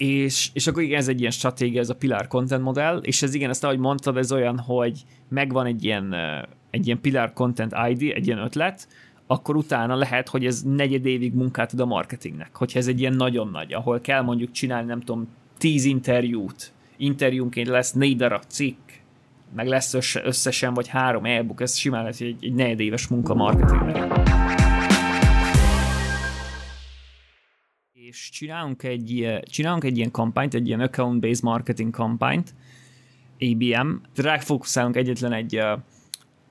és, és akkor igen, ez egy ilyen stratégia, ez a Pilar Content modell, és ez igen, ezt ahogy mondtad, ez olyan, hogy megvan egy ilyen, egy ilyen Pilar Content ID, egy ilyen ötlet, akkor utána lehet, hogy ez negyed évig munkát ad a marketingnek. Hogyha ez egy ilyen nagyon nagy, ahol kell mondjuk csinálni, nem tudom, tíz interjút, interjúnként lesz négy darab cikk, meg lesz összesen vagy három e-book, ez simán lesz egy, egy negyedéves munka marketingnek. És csinálunk egy, csinálunk egy ilyen kampányt, egy ilyen account-based marketing kampányt, ABM, ráfókuszálunk egyetlen egy uh,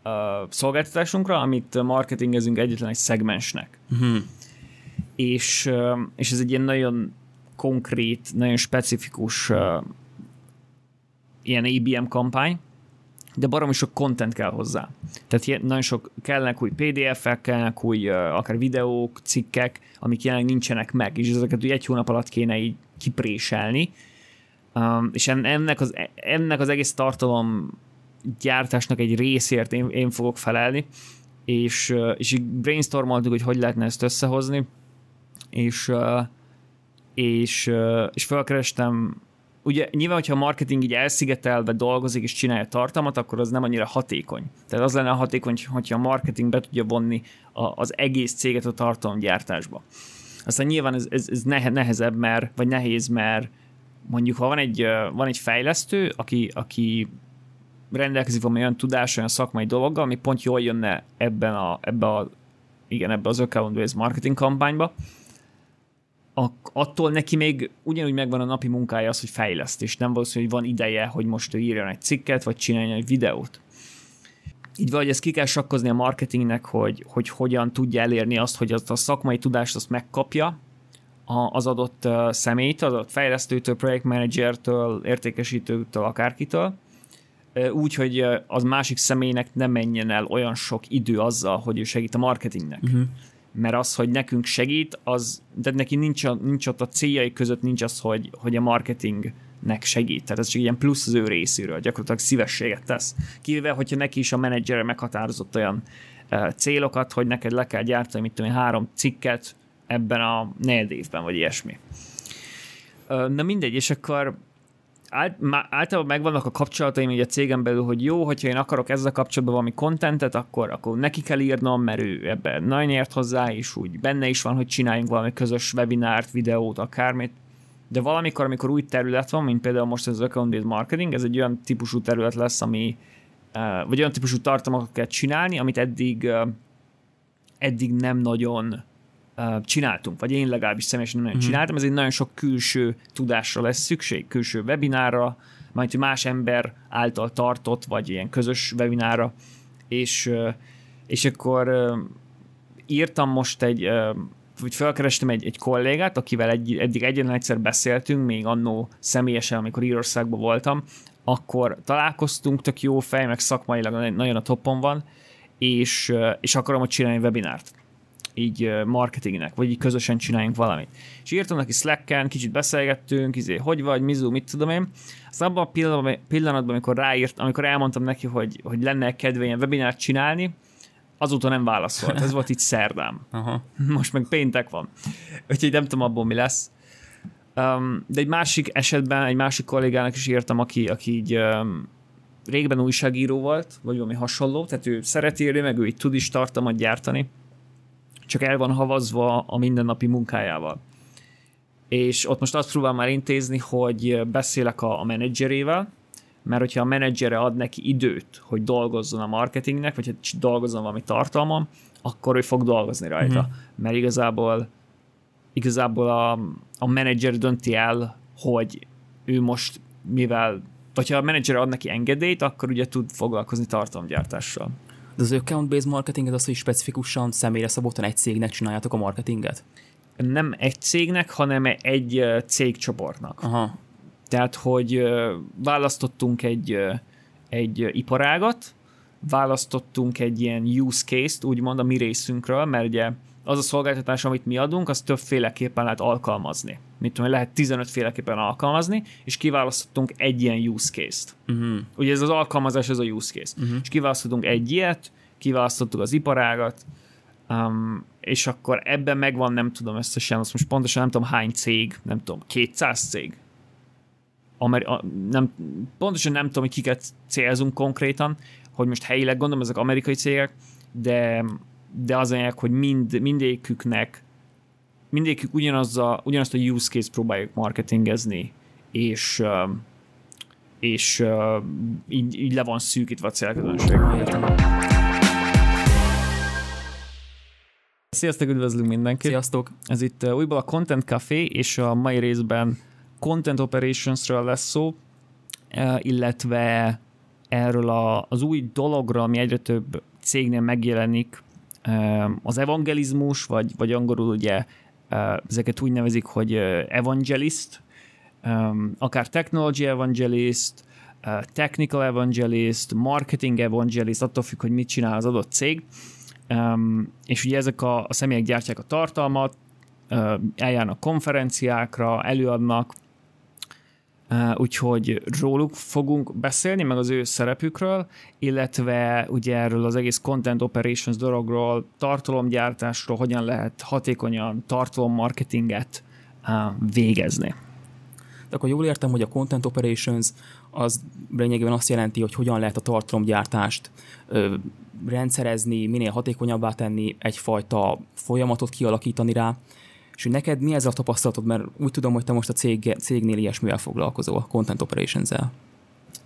uh, szolgáltatásunkra, amit marketingezünk egyetlen egy szegmensnek. Uh-huh. És, uh, és ez egy ilyen nagyon konkrét, nagyon specifikus uh, ilyen ABM kampány, de baromi sok content kell hozzá. Tehát nagyon sok kellnek új PDF-ek, kellnek új akár videók, cikkek, amik jelenleg nincsenek meg, és ezeket egy hónap alatt kéne így kipréselni. Um, és ennek az, ennek az egész tartalom gyártásnak egy részért én, én fogok felelni, és, és brainstormoltuk, hogy hogy lehetne ezt összehozni, és, és, és felkerestem ugye nyilván, hogyha a marketing így elszigetelve dolgozik és csinálja tartalmat, akkor az nem annyira hatékony. Tehát az lenne a hatékony, hogyha a marketing be tudja vonni a, az egész céget a tartalomgyártásba. Aztán nyilván ez, ez, ez nehezebb, mert, vagy nehéz, mert mondjuk ha van egy, van egy fejlesztő, aki, aki rendelkezik valami olyan tudás, olyan szakmai dologgal, ami pont jól jönne ebben a, ebbe a igen, ebbe az account-based marketing kampányba, attól neki még ugyanúgy megvan a napi munkája az, hogy fejleszt, és nem valószínű, hogy van ideje, hogy most ő írjon egy cikket, vagy csináljon egy videót. Így vagy ezt ki kell sakkozni a marketingnek, hogy, hogy hogyan tudja elérni azt, hogy azt a szakmai tudást azt megkapja az adott személyt, az adott fejlesztőtől, projektmenedzsertől, értékesítőtől, akárkitől, úgy, hogy az másik személynek nem menjen el olyan sok idő azzal, hogy ő segít a marketingnek. Uh-huh mert az, hogy nekünk segít, az, de neki nincs, a, nincs ott a céljai között nincs az, hogy, hogy a marketingnek segít. Tehát ez csak ilyen plusz az ő részéről, gyakorlatilag szívességet tesz. Kivéve, hogyha neki is a menedzsere meghatározott olyan uh, célokat, hogy neked le kell gyártani, mit tudom én, három cikket ebben a negyed évben, vagy ilyesmi. Uh, na mindegy, és akkor ált, általában megvannak a kapcsolataim így a cégem belül, hogy jó, hogyha én akarok ezzel kapcsolatban valami kontentet, akkor, akkor neki kell írnom, mert ő ebben nagyon ért hozzá, és úgy benne is van, hogy csináljunk valami közös webinárt, videót, akármit. De valamikor, amikor új terület van, mint például most az account marketing, ez egy olyan típusú terület lesz, ami, vagy olyan típusú tartalmakat kell csinálni, amit eddig, eddig nem nagyon csináltunk, vagy én legalábbis személyesen nem mm. csináltam, ez egy nagyon sok külső tudásra lesz szükség, külső webinára, majd más ember által tartott, vagy ilyen közös webinára, és, és akkor írtam most egy, vagy felkerestem egy, egy kollégát, akivel egy, eddig egyetlen egyszer beszéltünk, még annó személyesen, amikor Írországban voltam, akkor találkoztunk, tök jó fej, meg szakmailag nagyon a topon van, és, és akarom hogy csinálni webinárt így marketingnek, vagy így közösen csináljunk valamit. És írtam neki Slack-en, kicsit beszélgettünk, izé, hogy vagy, mizu, mit tudom én. Aztán abban a pillanatban, amikor ráírt, amikor elmondtam neki, hogy, hogy lenne kedve ilyen webinárt csinálni, azóta nem válaszolt. Ez volt itt szerdám. Aha. Most meg péntek van. Úgyhogy nem tudom abból mi lesz. Um, de egy másik esetben, egy másik kollégának is írtam, aki, aki így um, régben újságíró volt, vagy valami hasonló, tehát ő szereti írni, meg ő így tud is tartalmat gyártani, csak el van havazva a mindennapi munkájával. És ott most azt próbál már intézni, hogy beszélek a, a menedzserével, mert hogyha a menedzsere ad neki időt, hogy dolgozzon a marketingnek, vagy hogy dolgozzon valami tartalmam, akkor ő fog dolgozni rajta. Mm-hmm. Mert igazából igazából a, a menedzser dönti el, hogy ő most mivel, vagy ha a menedzser ad neki engedélyt, akkor ugye tud foglalkozni tartalomgyártással. De az account-based marketing az az, hogy specifikusan személyre szabottan egy cégnek csináljátok a marketinget? Nem egy cégnek, hanem egy cégcsoportnak. Aha. Tehát, hogy választottunk egy, egy iparágat, választottunk egy ilyen use case-t, úgymond a mi részünkről, mert ugye az a szolgáltatás, amit mi adunk, az többféleképpen lehet alkalmazni. Mit tudom, lehet 15 féleképpen alkalmazni, és kiválasztottunk egy ilyen use case-t. Uh-huh. Ugye ez az alkalmazás, ez a use case. Uh-huh. És kiválasztottunk egy ilyet, kiválasztottuk az iparágat, Um, és akkor ebben megvan, nem tudom összesen, azt most pontosan nem tudom hány cég, nem tudom, 200 cég. Ameri- a, nem, pontosan nem tudom, hogy kiket célzunk konkrétan, hogy most helyileg gondolom, ezek amerikai cégek, de, de az anyag, hogy mind, mindéküknek mindékük ugyanaz a, ugyanazt a use case próbáljuk marketingezni, és és így, így le van szűkítve a célközönség. Sziasztok, üdvözlünk mindenkit! Sziasztok! Ez itt újból a Content Café, és a mai részben Content Operationsről lesz szó, illetve erről a, az új dologra, ami egyre több cégnél megjelenik, az evangelizmus, vagy, vagy angolul ugye ezeket úgy nevezik, hogy evangelist, akár technology evangelist, technical evangelist, marketing evangelist, attól függ, hogy mit csinál az adott cég. És ugye ezek a, a személyek gyártják a tartalmat, eljárnak konferenciákra, előadnak, úgyhogy róluk fogunk beszélni, meg az ő szerepükről, illetve ugye erről az egész content operations dologról, tartalomgyártásról, hogyan lehet hatékonyan tartalommarketinget végezni. De akkor jól értem, hogy a content operations az lényegében azt jelenti, hogy hogyan lehet a tartalomgyártást ö, rendszerezni, minél hatékonyabbá tenni, egyfajta folyamatot kialakítani rá, és hogy neked mi ez a tapasztalatod, mert úgy tudom, hogy te most a cég, cégnél ilyesmivel foglalkozol, Content Operations-el.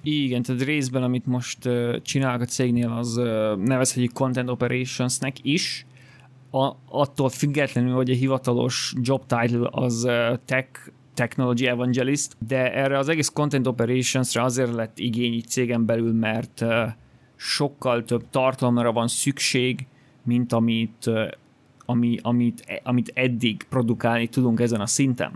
Igen, tehát részben, amit most uh, csinálok a cégnél, az nevezhetjük Content Operationsnek is, a, attól függetlenül, hogy a hivatalos job title az Tech Technology Evangelist, de erre az egész Content Operations-re azért lett igény így cégen belül, mert sokkal több tartalomra van szükség, mint amit ami, amit, amit eddig produkálni tudunk ezen a szinten.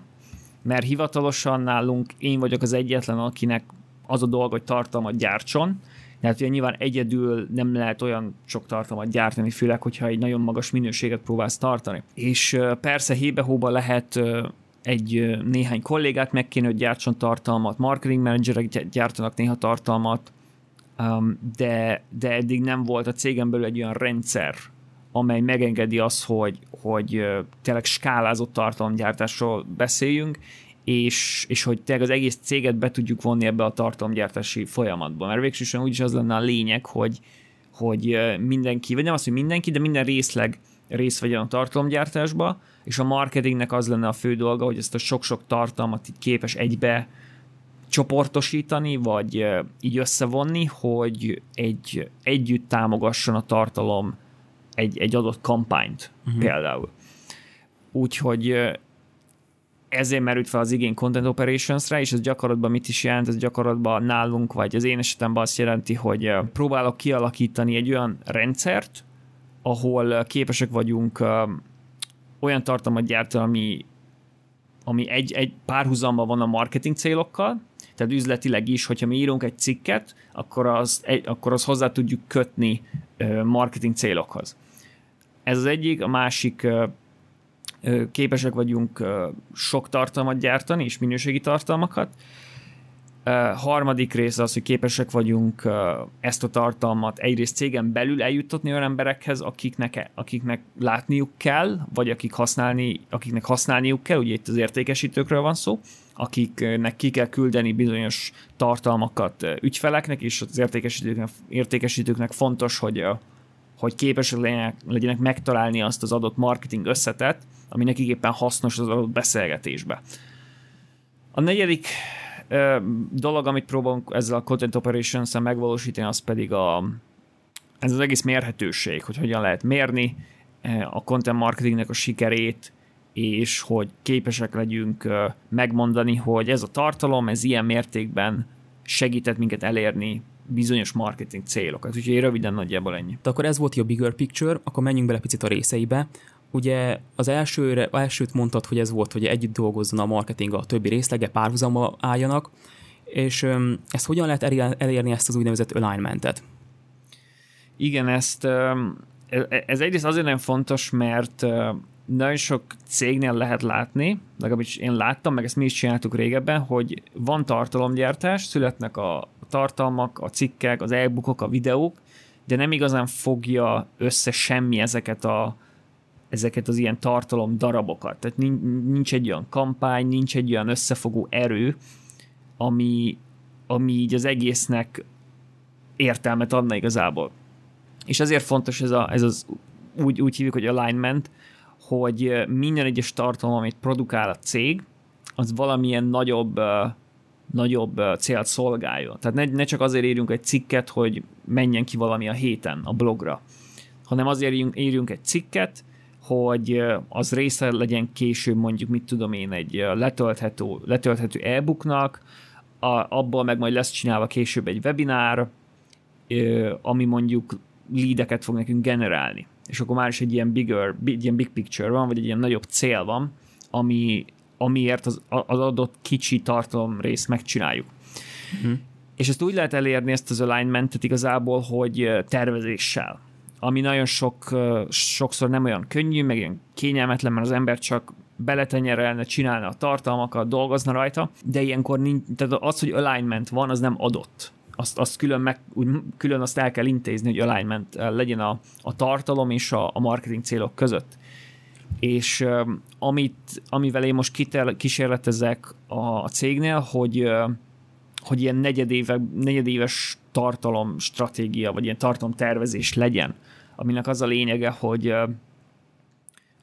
Mert hivatalosan nálunk én vagyok az egyetlen, akinek az a dolga, hogy tartalmat gyártson, tehát ugye nyilván egyedül nem lehet olyan sok tartalmat gyártani, főleg, hogyha egy nagyon magas minőséget próbálsz tartani. És persze hébe-hóba lehet egy néhány kollégát megkérni, hogy gyártson tartalmat, marketing managerek gyártanak néha tartalmat, de, de eddig nem volt a cégen belül egy olyan rendszer, amely megengedi azt, hogy, hogy tényleg skálázott tartalomgyártásról beszéljünk, és, és hogy tényleg az egész céget be tudjuk vonni ebbe a tartalomgyártási folyamatba. Mert végsősorban úgyis az lenne a lényeg, hogy, hogy mindenki, vagy nem az, hogy mindenki, de minden részleg részt vegyen a tartalomgyártásba, és a marketingnek az lenne a fő dolga, hogy ezt a sok-sok tartalmat így képes egybe csoportosítani, vagy így összevonni, hogy egy együtt támogasson a tartalom egy, egy adott kampányt uh-huh. például. Úgyhogy ezért merült fel az igény Content Operations-re, és ez gyakorlatban mit is jelent? Ez gyakorlatban nálunk, vagy az én esetemben azt jelenti, hogy próbálok kialakítani egy olyan rendszert, ahol képesek vagyunk olyan tartalmat gyártani, ami, ami egy, egy párhuzamban van a marketing célokkal, tehát üzletileg is, hogyha mi írunk egy cikket, akkor az, egy, akkor az hozzá tudjuk kötni marketing célokhoz. Ez az egyik, a másik képesek vagyunk sok tartalmat gyártani, és minőségi tartalmakat. Harmadik rész az, hogy képesek vagyunk ezt a tartalmat egyrészt cégen belül eljuttatni olyan emberekhez, akiknek, akiknek látniuk kell, vagy akik használni, akiknek használniuk kell, ugye itt az értékesítőkről van szó, akiknek ki kell küldeni bizonyos tartalmakat ügyfeleknek, és az értékesítőknek, értékesítőknek fontos, hogy hogy képesek legyenek, legyenek megtalálni azt az adott marketing összetet, ami nekik éppen hasznos az adott beszélgetésbe. A negyedik ö, dolog, amit próbálunk ezzel a Content Operations-en megvalósítani, az pedig a, ez az egész mérhetőség, hogy hogyan lehet mérni a content marketingnek a sikerét, és hogy képesek legyünk megmondani, hogy ez a tartalom, ez ilyen mértékben segített minket elérni bizonyos marketing célokat. Úgyhogy röviden nagyjából ennyi. De akkor ez volt a bigger picture, akkor menjünk bele picit a részeibe. Ugye az elsőre, elsőt mondtad, hogy ez volt, hogy együtt dolgozzon a marketing a többi részlege, párhuzamba álljanak, és um, ezt hogyan lehet elérni ezt az úgynevezett alignmentet? Igen, ezt ez egyrészt azért nagyon fontos, mert nagyon sok cégnél lehet látni, legalábbis én láttam, meg ezt mi is csináltuk régebben, hogy van tartalomgyártás, születnek a tartalmak, a cikkek, az e-bookok, a videók, de nem igazán fogja össze semmi ezeket a ezeket az ilyen tartalom darabokat. Tehát nincs egy olyan kampány, nincs egy olyan összefogó erő, ami, ami így az egésznek értelmet adna igazából. És ezért fontos ez, a, ez az, úgy, úgy hívjuk, hogy alignment, hogy minden egyes tartalom, amit produkál a cég, az valamilyen nagyobb, nagyobb célt szolgálja. Tehát ne, ne csak azért írjunk egy cikket, hogy menjen ki valami a héten a blogra, hanem azért írjunk egy cikket, hogy az része legyen később mondjuk, mit tudom én, egy letölthető, letölthető e-booknak, a, abból meg majd lesz csinálva később egy webinár, ami mondjuk leadeket fog nekünk generálni. És akkor már is egy ilyen bigger, egy ilyen big picture van, vagy egy ilyen nagyobb cél van, ami, amiért az, az adott kicsi tartalom részt megcsináljuk. Uh-huh. És ezt úgy lehet elérni, ezt az alignmentet igazából, hogy tervezéssel. Ami nagyon sok, sokszor nem olyan könnyű, meg ilyen kényelmetlen, mert az ember csak beletenyerelne, csinálna a tartalmakat, dolgozna rajta, de ilyenkor nincs, tehát az, hogy alignment van, az nem adott azt, azt külön, meg, úgy, külön azt el kell intézni, hogy alignment legyen a, a tartalom és a, a marketing célok között. És amit, amivel én most kitel, kísérletezek a, cégnél, hogy, hogy ilyen negyedéve, negyedéves tartalom stratégia, vagy ilyen tartalom tervezés legyen, aminek az a lényege, hogy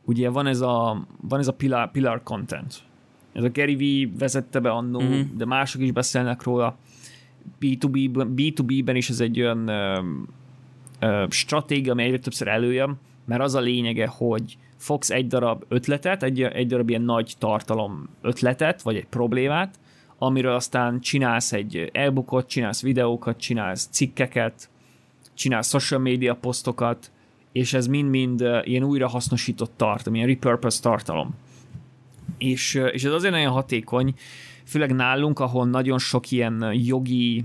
ugye van ez a, van ez a pillar, pillar content. Ez a Gary V vezette be annó, mm-hmm. de mások is beszélnek róla, B2B-ben, B2B-ben is ez egy olyan ö, ö, stratégia, ami egyre többször előjön, mert az a lényege, hogy fogsz egy darab ötletet, egy, egy darab ilyen nagy tartalom ötletet, vagy egy problémát, amiről aztán csinálsz egy e-bookot, csinálsz videókat, csinálsz cikkeket, csinálsz social media posztokat, és ez mind-mind ilyen újrahasznosított tartalom, ilyen repurposed tartalom. És, és ez azért nagyon hatékony, főleg nálunk, ahol nagyon sok ilyen jogi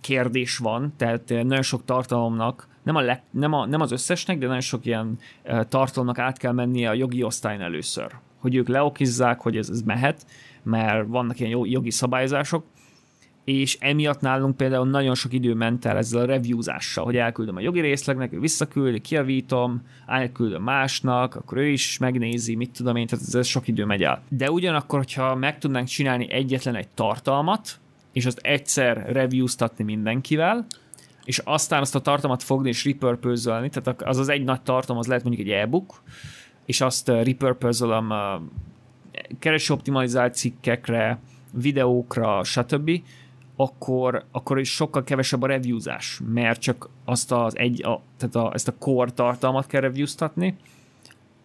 kérdés van, tehát nagyon sok tartalomnak, nem, a leg, nem, a, nem az összesnek, de nagyon sok ilyen tartalomnak át kell mennie a jogi osztályon először. Hogy ők leokizzák, hogy ez, ez mehet, mert vannak ilyen jogi szabályozások, és emiatt nálunk például nagyon sok idő ment el ezzel a reviewzással, hogy elküldöm a jogi részlegnek, ő visszaküldi, kiavítom, elküldöm másnak, akkor ő is megnézi, mit tudom én, tehát ez sok idő megy el. De ugyanakkor, hogyha meg tudnánk csinálni egyetlen egy tartalmat, és azt egyszer reviewztatni mindenkivel, és aztán azt a tartalmat fogni és repurpose tehát az az egy nagy tartalom, az lehet mondjuk egy e-book, és azt repurpose-olom uh, kereső optimalizált cikkekre, videókra, stb., akkor, akkor is sokkal kevesebb a reviewzás, mert csak azt az egy, a, tehát a, ezt a core tartalmat kell reviewztatni.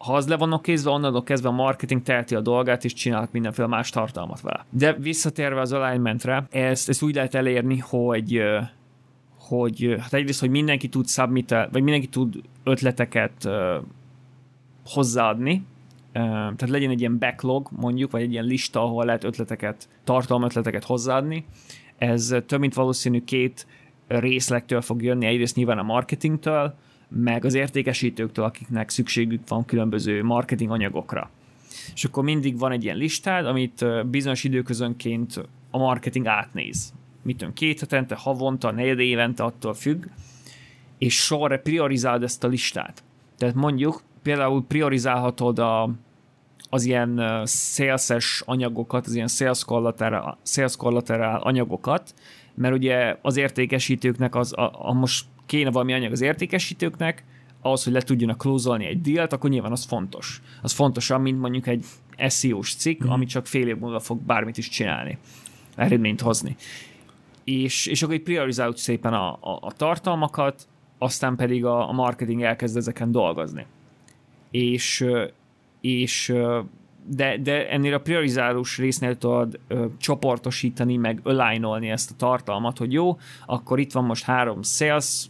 Ha az le vannak kézve, onnantól kezdve a marketing teheti a dolgát, és csinálhat mindenféle más tartalmat vele. De visszatérve az alignmentre, ezt, ezt úgy lehet elérni, hogy hogy hát egyrészt, hogy mindenki tud submit vagy mindenki tud ötleteket uh, hozzáadni, uh, tehát legyen egy ilyen backlog mondjuk, vagy egy ilyen lista, ahol lehet ötleteket, tartalomötleteket hozzáadni, ez több mint valószínű két részlektől fog jönni, egyrészt nyilván a marketingtől, meg az értékesítőktől, akiknek szükségük van különböző marketing anyagokra. És akkor mindig van egy ilyen listád, amit bizonyos időközönként a marketing átnéz. Mit tudom, két hetente, havonta, negyed évente attól függ, és sorra priorizálod ezt a listát. Tehát mondjuk például priorizálhatod a, az ilyen szélszes anyagokat, az ilyen sales collateral anyagokat, mert ugye az értékesítőknek az, a, a most kéne valami anyag az értékesítőknek, ahhoz, hogy le tudjanak close egy dílt, akkor nyilván az fontos. Az fontosabb, mint mondjuk egy SEO-s cikk, mm. ami csak fél év múlva fog bármit is csinálni, eredményt hozni. És, és akkor így priorizáljuk szépen a, a, a tartalmakat, aztán pedig a, a marketing elkezd ezeken dolgozni. És, és de, de ennél a priorizálós résznél tudod ö, csoportosítani, meg alignolni ezt a tartalmat, hogy jó, akkor itt van most három sales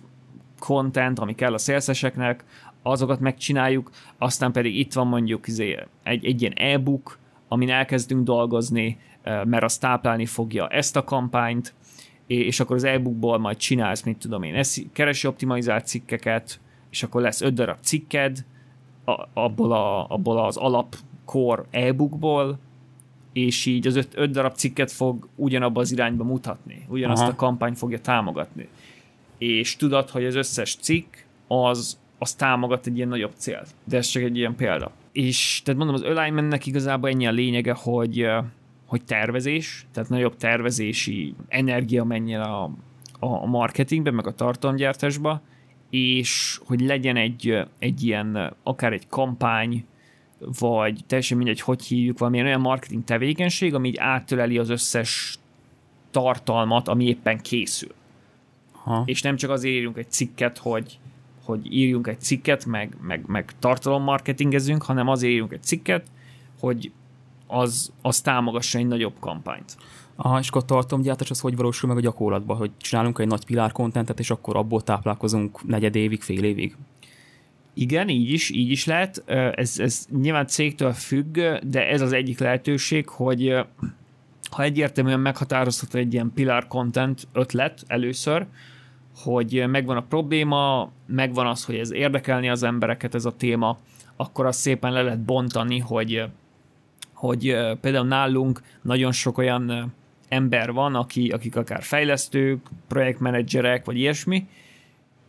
content, ami kell a szélszeseknek, azokat megcsináljuk, aztán pedig itt van mondjuk izé, egy, egy ilyen e-book, amin elkezdünk dolgozni, mert azt táplálni fogja ezt a kampányt, és akkor az e-bookból majd csinálsz, mit tudom én, keresi optimalizált cikkeket, és akkor lesz öt darab cikked, abból, a, abból az alap core e-bookból, és így az öt, öt darab cikket fog ugyanabba az irányba mutatni, ugyanazt Aha. a kampányt fogja támogatni. És tudod, hogy az összes cikk az az támogat egy ilyen nagyobb célt. De ez csak egy ilyen példa. És tehát mondom, az alignmentnek igazából ennyi a lényege, hogy, hogy tervezés, tehát nagyobb tervezési energia menjen a, a marketingbe, meg a tartalomgyártásba, és hogy legyen egy, egy ilyen, akár egy kampány, vagy teljesen mindegy, hogy hívjuk, valamilyen olyan marketing tevékenység, ami így áttöleli az összes tartalmat, ami éppen készül. Ha. És nem csak azért írjunk egy cikket, hogy, hogy írjunk egy cikket, meg, meg, meg tartalommarketingezünk, hanem azért írjunk egy cikket, hogy az, az támogassa egy nagyobb kampányt. Aha, és akkor a tartalomgyártás az hogy valósul meg a gyakorlatban, hogy csinálunk egy nagy pilár kontentet, és akkor abból táplálkozunk negyed évig, fél évig? Igen, így is, így is lehet. Ez, ez nyilván cégtől függ, de ez az egyik lehetőség, hogy ha egyértelműen meghatározható egy ilyen pillar content ötlet először, hogy megvan a probléma, megvan az, hogy ez érdekelni az embereket ez a téma, akkor azt szépen le lehet bontani, hogy, hogy például nálunk nagyon sok olyan ember van, aki, akik akár fejlesztők, projektmenedzserek, vagy ilyesmi,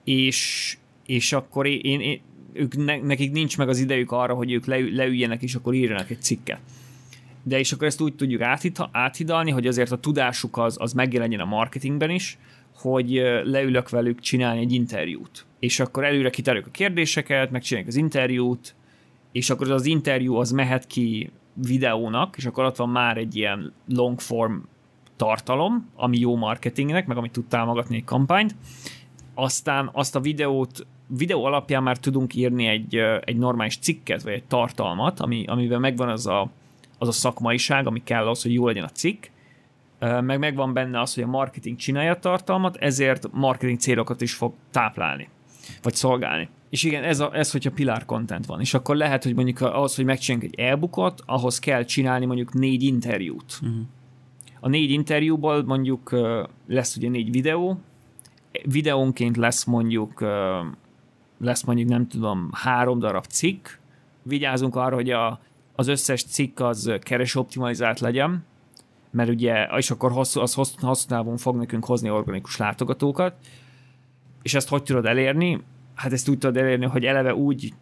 és, és akkor én, én ők ne, nekik nincs meg az idejük arra, hogy ők leül, leüljenek, és akkor írjanak egy cikket. De és akkor ezt úgy tudjuk áthidalni, hogy azért a tudásuk az, az megjelenjen a marketingben is, hogy leülök velük csinálni egy interjút. És akkor előre kitárjuk a kérdéseket, megcsináljuk az interjút, és akkor az interjú az mehet ki videónak, és akkor ott van már egy ilyen long form tartalom, ami jó marketingnek, meg amit tud támogatni egy kampányt. Aztán azt a videót videó alapján már tudunk írni egy, egy normális cikket, vagy egy tartalmat, ami, amivel megvan az a, az a szakmaiság, ami kell az, hogy jó legyen a cikk, meg megvan benne az, hogy a marketing csinálja a tartalmat, ezért marketing célokat is fog táplálni, vagy szolgálni. És igen, ez, a, ez hogyha pilár content van. És akkor lehet, hogy mondjuk ahhoz, hogy megcsináljunk egy e-bookot, ahhoz kell csinálni mondjuk négy interjút. Uh-huh. A négy interjúból mondjuk lesz ugye négy videó, videónként lesz mondjuk lesz mondjuk nem tudom három darab cikk, vigyázunk arra, hogy a, az összes cikk az keres optimalizált legyen, mert ugye, és akkor hosszú, az hosszú, hosszú távon fog nekünk hozni organikus látogatókat, és ezt hogy tudod elérni? Hát ezt úgy tudod elérni, hogy eleve úgy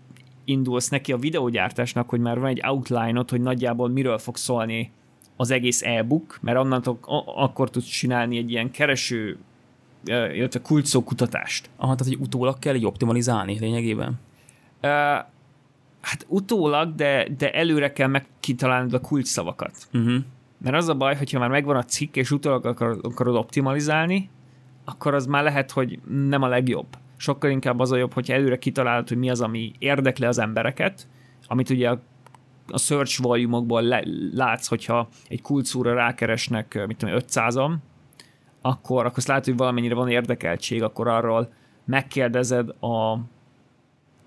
indulsz neki a videógyártásnak, hogy már van egy outline-ot, hogy nagyjából miről fog szólni az egész e-book, mert onnantól akkor tudsz csinálni egy ilyen kereső illetve kulcsszó kutatást. Aha, tehát hogy utólag kell így optimalizálni lényegében? Uh, hát utólag, de, de előre kell megkitalálnod a kulcsszavakat. Uh-huh. Mert az a baj, hogyha már megvan a cikk, és utólag akarod, optimalizálni, akkor az már lehet, hogy nem a legjobb. Sokkal inkább az a jobb, hogyha előre kitalálod, hogy mi az, ami érdekli az embereket, amit ugye a, search volume le, látsz, hogyha egy kulcsszóra rákeresnek, mit tudom, 500-an, akkor, akkor azt látod, hogy valamennyire van érdekeltség, akkor arról megkérdezed a,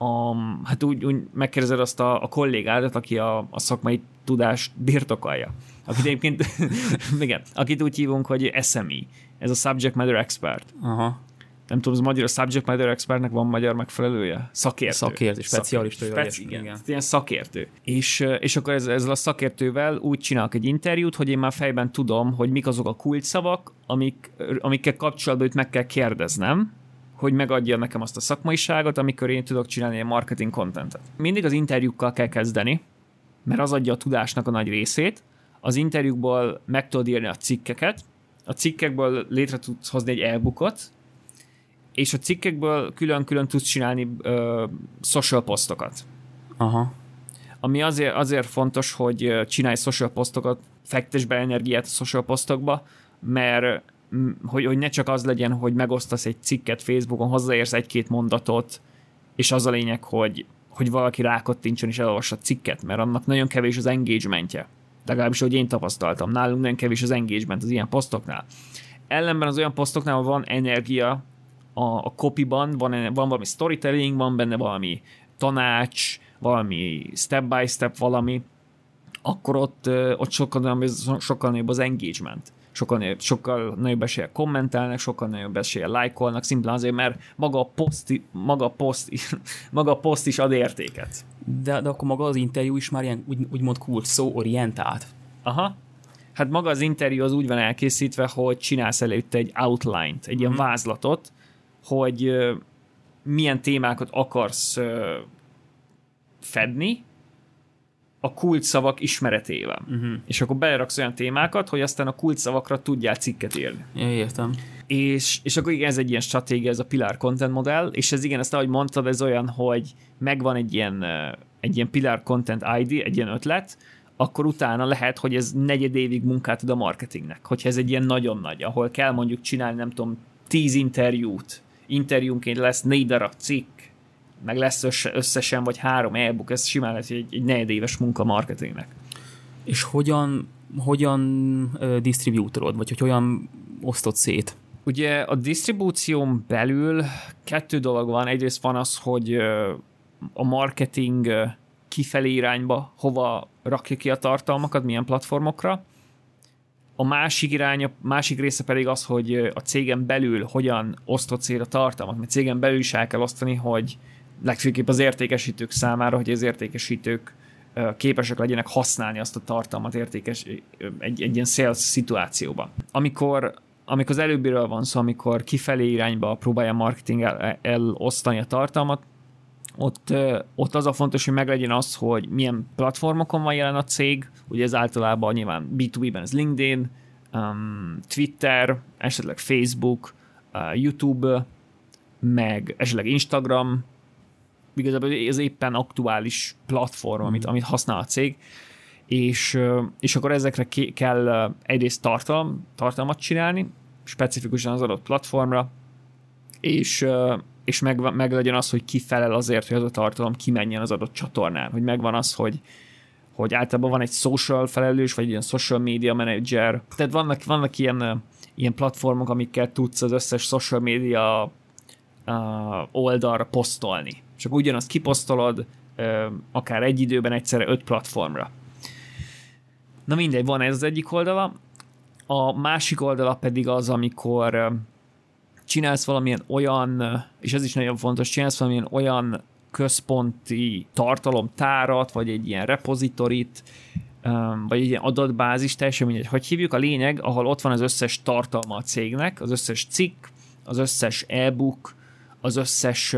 a hát úgy, úgy megkérdezed azt a, a kollégádat, aki a, a szakmai tudást birtokolja. Akit egyébként, igen, akit úgy hívunk, hogy SME, ez a Subject Matter Expert. Aha nem tudom, az magyar a subject matter expertnek van magyar megfelelője? Szakértő. Szakértő, specialista. Speci- igen. igen. Ilyen szakértő. És, és akkor ez, ezzel a szakértővel úgy csinálok egy interjút, hogy én már fejben tudom, hogy mik azok a kulcsszavak, amik, amikkel kapcsolatban őt meg kell kérdeznem, hogy megadja nekem azt a szakmaiságot, amikor én tudok csinálni egy marketing contentet. Mindig az interjúkkal kell kezdeni, mert az adja a tudásnak a nagy részét. Az interjúkból meg tudod írni a cikkeket, a cikkekből létre tudsz hozni egy e-bookot, és a cikkekből külön-külön tudsz csinálni ö, social posztokat. Aha. Ami azért, azért fontos, hogy csinálj social posztokat, fektes be energiát a social posztokba, mert hogy, hogy ne csak az legyen, hogy megosztasz egy cikket Facebookon, hozzáérsz egy-két mondatot, és az a lényeg, hogy, hogy valaki rákattincson és elolvassa a cikket, mert annak nagyon kevés az engagementje. Legalábbis, hogy én tapasztaltam. Nálunk nagyon kevés az engagement az ilyen posztoknál. Ellenben az olyan posztoknál van energia, a, a copyban van, van valami storytelling, van benne valami tanács, valami step by step valami, akkor ott, ott sokkal, nagyobb, sokkal nagyobb az engagement. Sokkal nagyobb, sokkal nagyobb esélye kommentelnek, sokkal nagyobb esélye lájkolnak, szimplán azért, mert maga a poszt, maga a poszt, maga a poszt is ad értéket. De, de akkor maga az interjú is már ilyen úgy, úgymond kult szó orientált. Aha. Hát maga az interjú az úgy van elkészítve, hogy csinálsz előtte egy outline-t, egy ilyen uh-huh. vázlatot, hogy milyen témákat akarsz fedni, a kulcsszavak ismeretével. Uh-huh. És akkor beleraksz olyan témákat, hogy aztán a kulcsszavakra tudjál cikket írni. Ja, értem. És, és akkor igen, ez egy ilyen stratégia, ez a Pilar Content modell, és ez igen, ezt ahogy mondtad, ez olyan, hogy megvan egy ilyen, egy ilyen Pilar Content ID, egy ilyen ötlet, akkor utána lehet, hogy ez negyed évig munkát ad a marketingnek. Hogyha ez egy ilyen nagyon nagy, ahol kell mondjuk csinálni, nem tudom, tíz interjút, interjúnként lesz négy darab cikk, meg lesz összesen, vagy három e-book, ez simán lesz egy, egy negyedéves munka marketingnek. És hogyan, hogyan uh, distribútorod, vagy hogy hogyan osztod szét? Ugye a disztribúción belül kettő dolog van. Egyrészt van az, hogy a marketing kifelé irányba hova rakja ki a tartalmakat, milyen platformokra. A másik irány, a másik része pedig az, hogy a cégen belül hogyan osztott szét a tartalmat, mert cégen belül is el kell osztani, hogy legfőképp az értékesítők számára, hogy az értékesítők képesek legyenek használni azt a tartalmat értékes, egy, egy ilyen sales szituációban. Amikor, amikor az előbbiről van szó, amikor kifelé irányba próbálja a marketing el, elosztani a tartalmat, ott, ott az a fontos, hogy meglegyen az, hogy milyen platformokon van jelen a cég, ugye ez általában nyilván B2B-ben ez LinkedIn, um, Twitter, esetleg Facebook, uh, YouTube, meg esetleg Instagram, igazából ez éppen aktuális platform, amit, amit használ a cég, és, és akkor ezekre kell egyrészt tartalom, tartalmat csinálni, specifikusan az adott platformra, és, és meg, meg legyen az, hogy ki felel azért, hogy az a tartalom kimenjen az adott csatornán, hogy megvan az, hogy, hogy általában van egy social felelős, vagy egy ilyen social media manager. Tehát vannak, vannak ilyen, ilyen platformok, amikkel tudsz az összes social media oldalra posztolni és akkor ugyanazt kiposztolod akár egy időben egyszerre öt platformra. Na mindegy, van ez az egyik oldala. A másik oldala pedig az, amikor csinálsz valamilyen olyan, és ez is nagyon fontos, csinálsz valamilyen olyan központi tartalomtárat, vagy egy ilyen repozitorit, vagy egy ilyen adatbázis, teljesen mindegy, hogy hívjuk, a lényeg, ahol ott van az összes tartalma a cégnek, az összes cikk, az összes e-book, az összes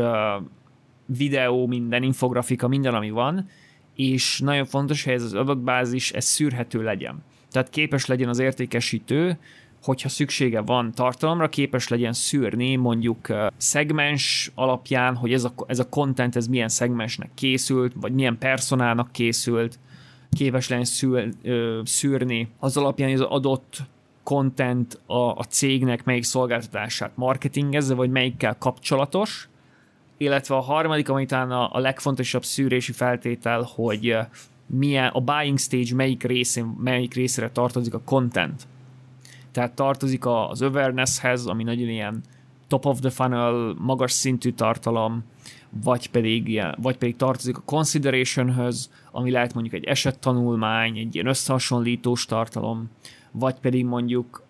videó, minden infografika, minden, ami van, és nagyon fontos, hogy ez az adatbázis, ez szűrhető legyen. Tehát képes legyen az értékesítő, hogyha szüksége van tartalomra, képes legyen szűrni mondjuk szegmens alapján, hogy ez a, ez a content ez milyen szegmensnek készült, vagy milyen personának készült, képes legyen szűr, szűrni az alapján, hogy az adott content a, a cégnek melyik szolgáltatását marketingezze, vagy melyikkel kapcsolatos, illetve a harmadik, ami talán a, a legfontosabb szűrési feltétel, hogy milyen a buying stage melyik részén, melyik részére tartozik a content. Tehát tartozik az awarenesshez, ami nagyon ilyen top of the funnel, magas szintű tartalom, vagy pedig, ilyen, vagy pedig tartozik a considerationhöz, ami lehet mondjuk egy esettanulmány, egy ilyen összehasonlítós tartalom, vagy pedig mondjuk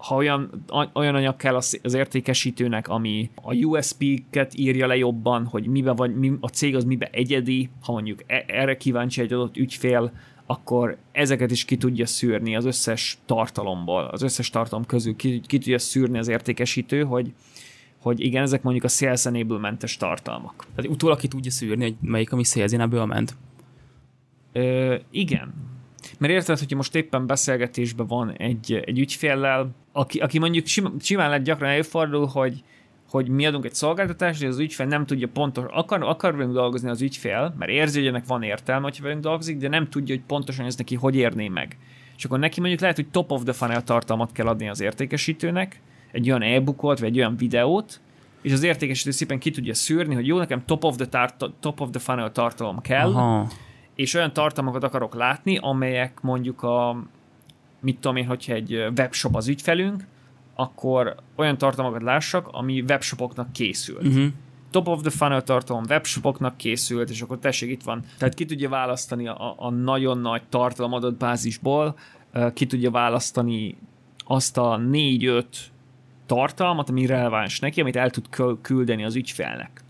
ha olyan, olyan anyag kell az, az értékesítőnek, ami a USP-ket írja le jobban, hogy mibe vagy, mi, a cég az mibe egyedi, ha mondjuk e, erre kíváncsi egy adott ügyfél, akkor ezeket is ki tudja szűrni az összes tartalomból, az összes tartalom közül ki, ki tudja szűrni az értékesítő, hogy, hogy igen, ezek mondjuk a sales enablement tartalmak. Tehát utólag ki tudja szűrni, hogy melyik, ami sales enablement? Ö, igen, mert érted, hogyha most éppen beszélgetésben van egy, egy ügyféllel, aki, aki mondjuk sim, simán lett gyakran előfordul, hogy, hogy mi adunk egy szolgáltatást, hogy az ügyfél nem tudja pontos, akar, akar velünk dolgozni az ügyfél, mert érzi, hogy ennek van értelme, hogyha velünk dolgozik, de nem tudja, hogy pontosan ez neki hogy érné meg. És akkor neki mondjuk lehet, hogy top of the funnel tartalmat kell adni az értékesítőnek, egy olyan e-bookot, vagy egy olyan videót, és az értékesítő szépen ki tudja szűrni, hogy jó, nekem top of the, tar- top of the funnel tartalom kell, Aha és olyan tartalmakat akarok látni, amelyek mondjuk a, mit tudom én, hogyha egy webshop az ügyfelünk, akkor olyan tartalmakat lássak, ami webshopoknak készült. Uh-huh. Top of the funnel tartalom webshopoknak készült, és akkor tessék, itt van. Tehát ki tudja választani a, a nagyon nagy tartalom bázisból, ki tudja választani azt a négy-öt tartalmat, ami releváns neki, amit el tud küldeni az ügyfelnek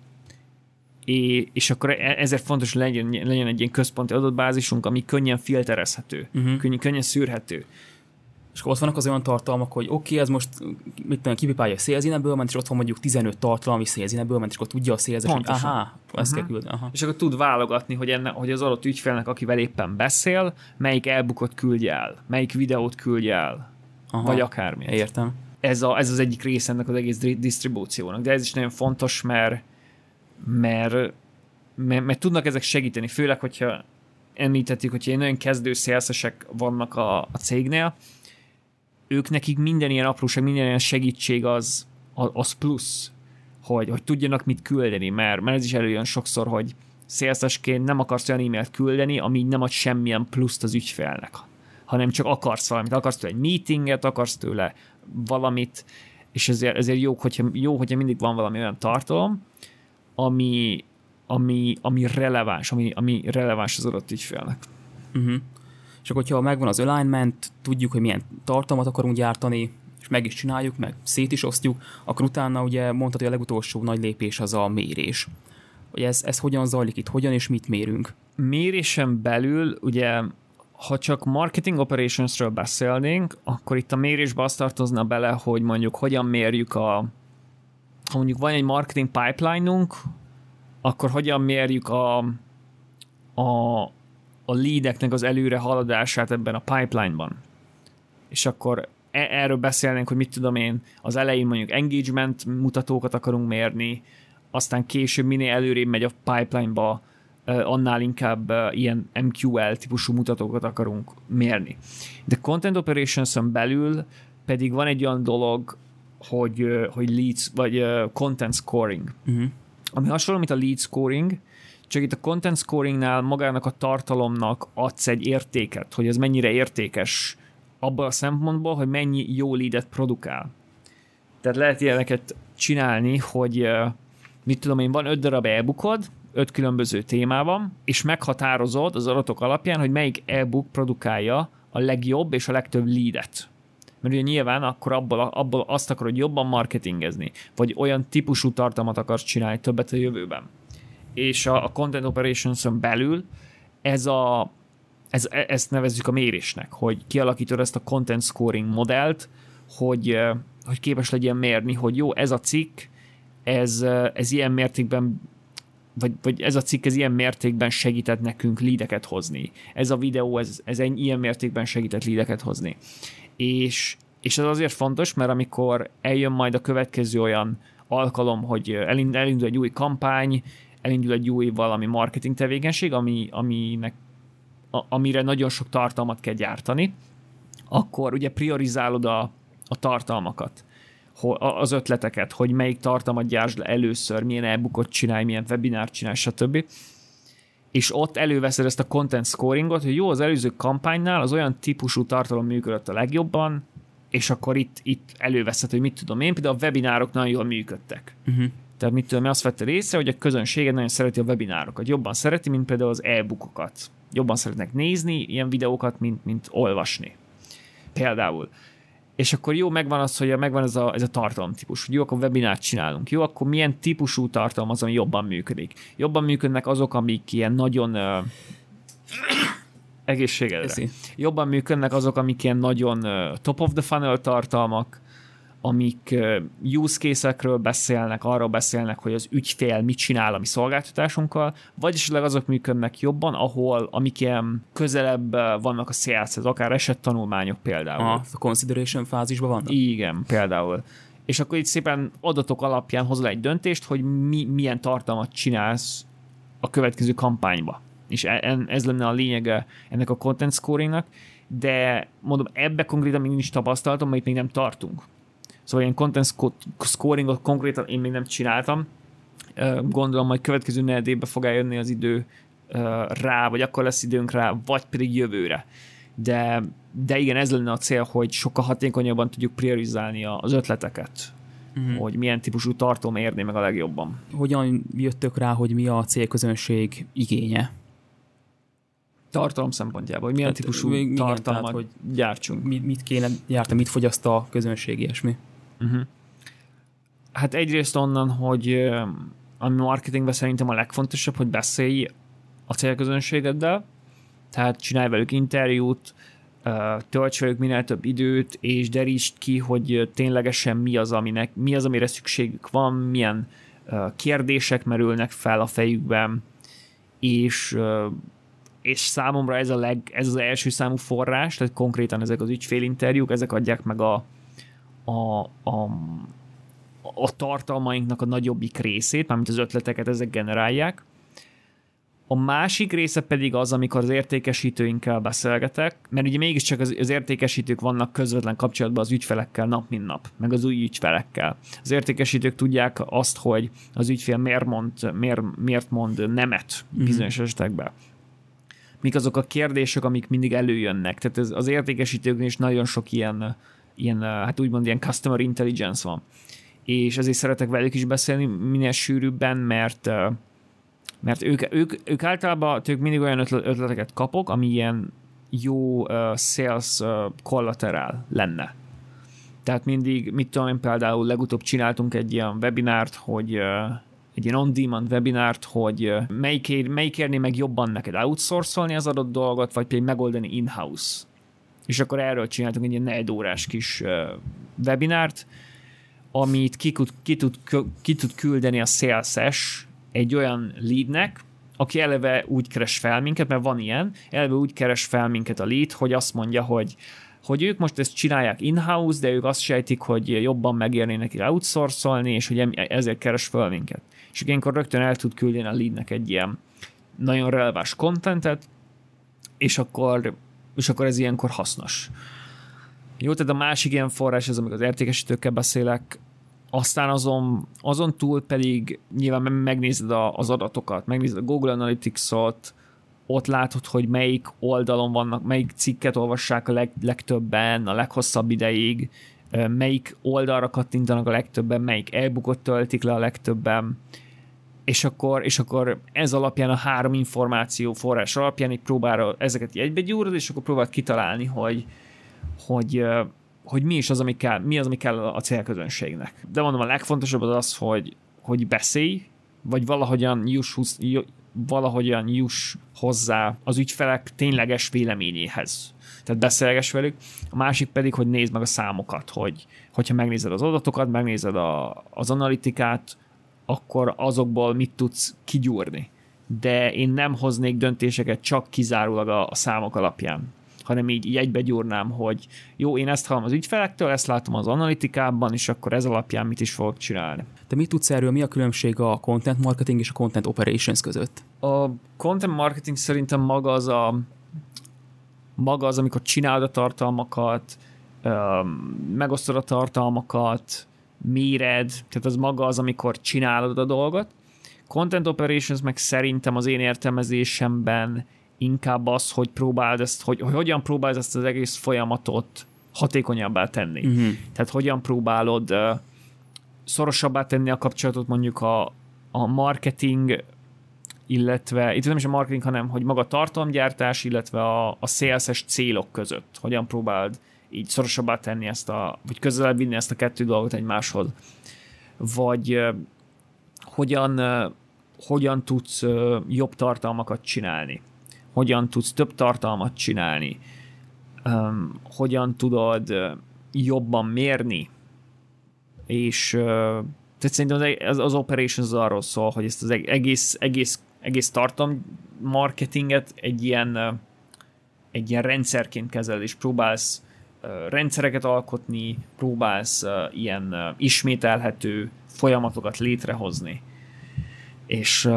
és akkor e, ezért fontos, hogy legyen, legyen egy ilyen központi adatbázisunk, ami könnyen filterezhető, uh-huh. könnyen, könnyen szűrhető. És akkor ott vannak az olyan tartalmak, hogy oké, okay, ez most mit tudom, kipipálja a szélzineből ment, és ott van mondjuk 15 tartalom, ami szélzineből ment, és akkor tudja a szélzes, hogy aha, ezt uh-huh. kell küldeni. Aha. És akkor tud válogatni, hogy, enne, hogy az adott ügyfélnek, akivel éppen beszél, melyik elbukott küldje el, melyik videót küldje el, aha. vagy akármi. Értem. Ez, a, ez az egyik része ennek az egész disztribúciónak, de ez is nagyon fontos, mert, mert, mert, mert tudnak ezek segíteni, főleg, hogyha említettük, hogyha nagyon kezdő szélszesek vannak a, a cégnél, ők nekik minden ilyen apróság, minden ilyen segítség az, az plusz, hogy, hogy tudjanak mit küldeni, mert, mert ez is előjön sokszor, hogy szélszesként nem akarsz olyan e-mailt küldeni, ami nem ad semmilyen pluszt az ügyfélnek, hanem csak akarsz valamit, akarsz tőle egy meetinget, akarsz tőle valamit, és ezért, ezért jó, hogyha, jó, hogyha mindig van valami olyan tartalom, ami, ami, ami releváns, ami, ami releváns az adott ügyfélnek. Uh-huh. És akkor, hogyha megvan az alignment, tudjuk, hogy milyen tartalmat akarunk gyártani, és meg is csináljuk, meg szét is osztjuk, akkor utána ugye mondhatod, hogy a legutolsó nagy lépés az a mérés. Hogy ez, ez hogyan zajlik itt, hogyan és mit mérünk? Mérésen belül ugye ha csak marketing operationsről beszélnénk, akkor itt a mérésbe azt tartozna bele, hogy mondjuk hogyan mérjük a ha mondjuk van egy marketing pipeline-unk, akkor hogyan mérjük a, a, a leadeknek az előre haladását ebben a pipeline-ban. És akkor e- erről beszélnénk, hogy mit tudom én, az elején mondjuk engagement mutatókat akarunk mérni, aztán később minél előrébb megy a pipeline-ba, annál inkább ilyen MQL típusú mutatókat akarunk mérni. De Content Operations-on belül pedig van egy olyan dolog, hogy, hogy leads, vagy content scoring. Uh-huh. Ami hasonló, mint a lead scoring, csak itt a content scoringnál magának a tartalomnak adsz egy értéket, hogy ez mennyire értékes abban a szempontból, hogy mennyi jó leadet produkál. Tehát lehet ilyeneket csinálni, hogy mit tudom én, van öt darab e-bookod, öt különböző témában, és meghatározod az adatok alapján, hogy melyik e-book produkálja a legjobb és a legtöbb leadet. Mert ugye nyilván akkor abból, abból azt akarod jobban marketingezni, vagy olyan típusú tartalmat akarsz csinálni többet a jövőben és a, a Content Operations-on belül ez a, ez, ezt nevezzük a mérésnek, hogy kialakítod ezt a content scoring modellt, hogy, hogy képes legyen mérni, hogy jó, ez a cikk, ez, ez ilyen mértékben vagy, vagy ez a cikk ez ilyen mértékben segített nekünk lídeket hozni. Ez a videó, ez, ez egy ilyen mértékben segített lídeket hozni. És, és ez azért fontos, mert amikor eljön majd a következő olyan alkalom, hogy elindul egy új kampány, elindul egy új valami marketing tevékenység, ami, aminek, a, amire nagyon sok tartalmat kell gyártani, akkor ugye priorizálod a, a tartalmakat, az ötleteket, hogy melyik tartalmat gyártsd le először, milyen e-bookot csinálj, milyen webinárt csinálj, stb. És ott előveszed ezt a content scoringot, hogy jó, az előző kampánynál az olyan típusú tartalom működött a legjobban, és akkor itt, itt előveszed, hogy mit tudom én, például a webinárok nagyon jól működtek. Uh-huh. Tehát mit tudom, azt vette része, hogy a közönsége nagyon szereti a webinárokat. Jobban szereti, mint például az e-bookokat. Jobban szeretnek nézni ilyen videókat, mint, mint olvasni. Például. És akkor jó, megvan az, hogy megvan ez a, ez a tartalomtípus, hogy jó, akkor webinárt csinálunk. Jó, akkor milyen típusú tartalom az, ami jobban működik. Jobban működnek azok, amik ilyen nagyon uh, egészségedre. Jobban működnek azok, amik ilyen nagyon uh, top of the funnel tartalmak, amik use case-ekről beszélnek, arról beszélnek, hogy az ügyfél mit csinál a mi szolgáltatásunkkal, vagy esetleg azok működnek jobban, ahol amik ilyen közelebb vannak a sales akár esettanulmányok például. Aha, a consideration fázisban vannak? Igen, például. És akkor itt szépen adatok alapján hozol egy döntést, hogy mi, milyen tartalmat csinálsz a következő kampányba. És e, ez lenne a lényege ennek a content scoringnak, de mondom, ebbe konkrétan még nincs tapasztalatom, mert itt még nem tartunk. Szóval ilyen content scoringot konkrétan én még nem csináltam. Gondolom, hogy következő negyedébe fog eljönni az idő rá, vagy akkor lesz időnk rá, vagy pedig jövőre. De, de igen, ez lenne a cél, hogy sokkal hatékonyabban tudjuk priorizálni az ötleteket, uh-huh. hogy milyen típusú tartalom érni meg a legjobban. Hogyan jöttök rá, hogy mi a célközönség igénye? tartalom szempontjából, hogy milyen Tehát, típusú tartalmat tehát, hogy gyártsunk. Mit, mit kéne gyártani, mit fogyaszt a közönség, ilyesmi? Uh-huh. Hát egyrészt onnan, hogy ami marketingben szerintem a legfontosabb, hogy beszélj a célközönségeddel, tehát csinálj velük interjút, tölts velük minél több időt, és derítsd ki, hogy ténylegesen mi az, aminek, mi az, amire szükségük van, milyen kérdések merülnek fel a fejükben, és, és számomra ez, a leg, ez az első számú forrás, tehát konkrétan ezek az ügyfélinterjúk, ezek adják meg a, a, a, a tartalmainknak a nagyobbik részét, mármint az ötleteket ezek generálják, a másik része pedig az, amikor az értékesítőinkkel beszélgetek, mert ugye mégiscsak az, az értékesítők vannak közvetlen kapcsolatban az ügyfelekkel nap mint nap, meg az új ügyfelekkel. Az értékesítők tudják azt, hogy az ügyfél miért mond, miért, miért mond nemet mhm. bizonyos mm-hmm. esetekben. Mik azok a kérdések, amik mindig előjönnek. Tehát ez, az értékesítőknél is nagyon sok ilyen, ilyen, hát úgymond ilyen customer intelligence van. És ezért szeretek velük is beszélni minél sűrűbben, mert mert ők, ők, ők általában ők mindig olyan ötleteket kapok, ami ilyen jó uh, sales uh, collateral lenne. Tehát mindig, mit tudom én, például legutóbb csináltunk egy ilyen webinárt, hogy uh, egy ilyen on-demand webinárt, hogy uh, melyik, melyik meg jobban neked outsourcolni az adott dolgot, vagy pedig megoldani in-house. És akkor erről csináltunk egy ilyen negyed órás kis webinárt, amit ki, ki, tud, ki tud küldeni a sales egy olyan leadnek, aki eleve úgy keres fel minket, mert van ilyen, eleve úgy keres fel minket a lead, hogy azt mondja, hogy hogy ők most ezt csinálják in-house, de ők azt sejtik, hogy jobban megérnének outsourcolni, és hogy ezért keres fel minket. És ilyenkor rögtön el tud küldeni a leadnek egy ilyen nagyon releváns contentet, és akkor, és akkor ez ilyenkor hasznos. Jó, tehát a másik ilyen forrás, ez amikor az értékesítőkkel beszélek, aztán azon, azon túl pedig nyilván megnézed a, az adatokat, megnézed a Google Analytics-ot, ott látod, hogy melyik oldalon vannak, melyik cikket olvassák a leg, legtöbben, a leghosszabb ideig, melyik oldalra kattintanak a legtöbben, melyik e töltik le a legtöbben, és akkor, és akkor ez alapján a három információ forrás alapján egy próbára ezeket egybe gyúrod, és akkor próbáld kitalálni, hogy, hogy hogy mi is az, ami kell, mi az, ami kell a célközönségnek. De mondom, a legfontosabb az az, hogy, hogy beszélj, vagy valahogyan juss, valahogyan juss hozzá az ügyfelek tényleges véleményéhez. Tehát beszélges velük. A másik pedig, hogy nézd meg a számokat, hogy hogyha megnézed az adatokat, megnézed a, az analitikát, akkor azokból mit tudsz kigyúrni. De én nem hoznék döntéseket csak kizárólag a, a számok alapján hanem így, így egybegyúrnám, hogy jó, én ezt hallom az ügyfelektől, ezt látom az analitikában, és akkor ez alapján mit is fogok csinálni. De mit tudsz erről, mi a különbség a content marketing és a content operations között? A content marketing szerintem maga az a maga az, amikor csinálod a tartalmakat, megosztod a tartalmakat, méred, tehát az maga az, amikor csinálod a dolgot. Content operations meg szerintem az én értelmezésemben inkább az, hogy próbáld ezt, hogy, hogy hogyan próbálod ezt az egész folyamatot hatékonyabbá tenni. Uh-huh. Tehát hogyan próbálod uh, szorosabbá tenni a kapcsolatot mondjuk a, a marketing, illetve, itt nem is a marketing, hanem hogy maga a tartalomgyártás, illetve a, a sales célok között. Hogyan próbáld így szorosabbá tenni ezt a, vagy közelebb vinni ezt a kettő dolgot egymáshoz. Vagy hogyan, hogyan tudsz jobb tartalmakat csinálni? Hogyan tudsz több tartalmat csinálni, hogyan tudod jobban mérni, és tehát szerintem az, az operations az arról szól, hogy ezt az egész, egész, egész tartalom marketinget egy ilyen, egy ilyen rendszerként kezel, és próbálsz rendszereket alkotni, próbálsz ilyen ismételhető folyamatokat létrehozni. És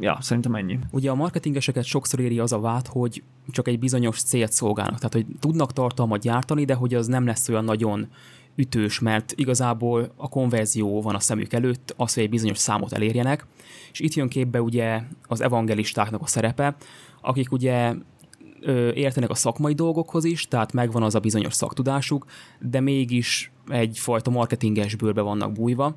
ja, szerintem ennyi. Ugye a marketingeseket sokszor éri az a vád, hogy csak egy bizonyos célt szolgálnak. Tehát, hogy tudnak tartalmat gyártani, de hogy az nem lesz olyan nagyon ütős, mert igazából a konverzió van a szemük előtt, az, hogy egy bizonyos számot elérjenek, és itt jön képbe ugye az evangelistáknak a szerepe, akik ugye értenek a szakmai dolgokhoz is, tehát megvan az a bizonyos szaktudásuk, de mégis egyfajta marketinges bőrbe vannak bújva,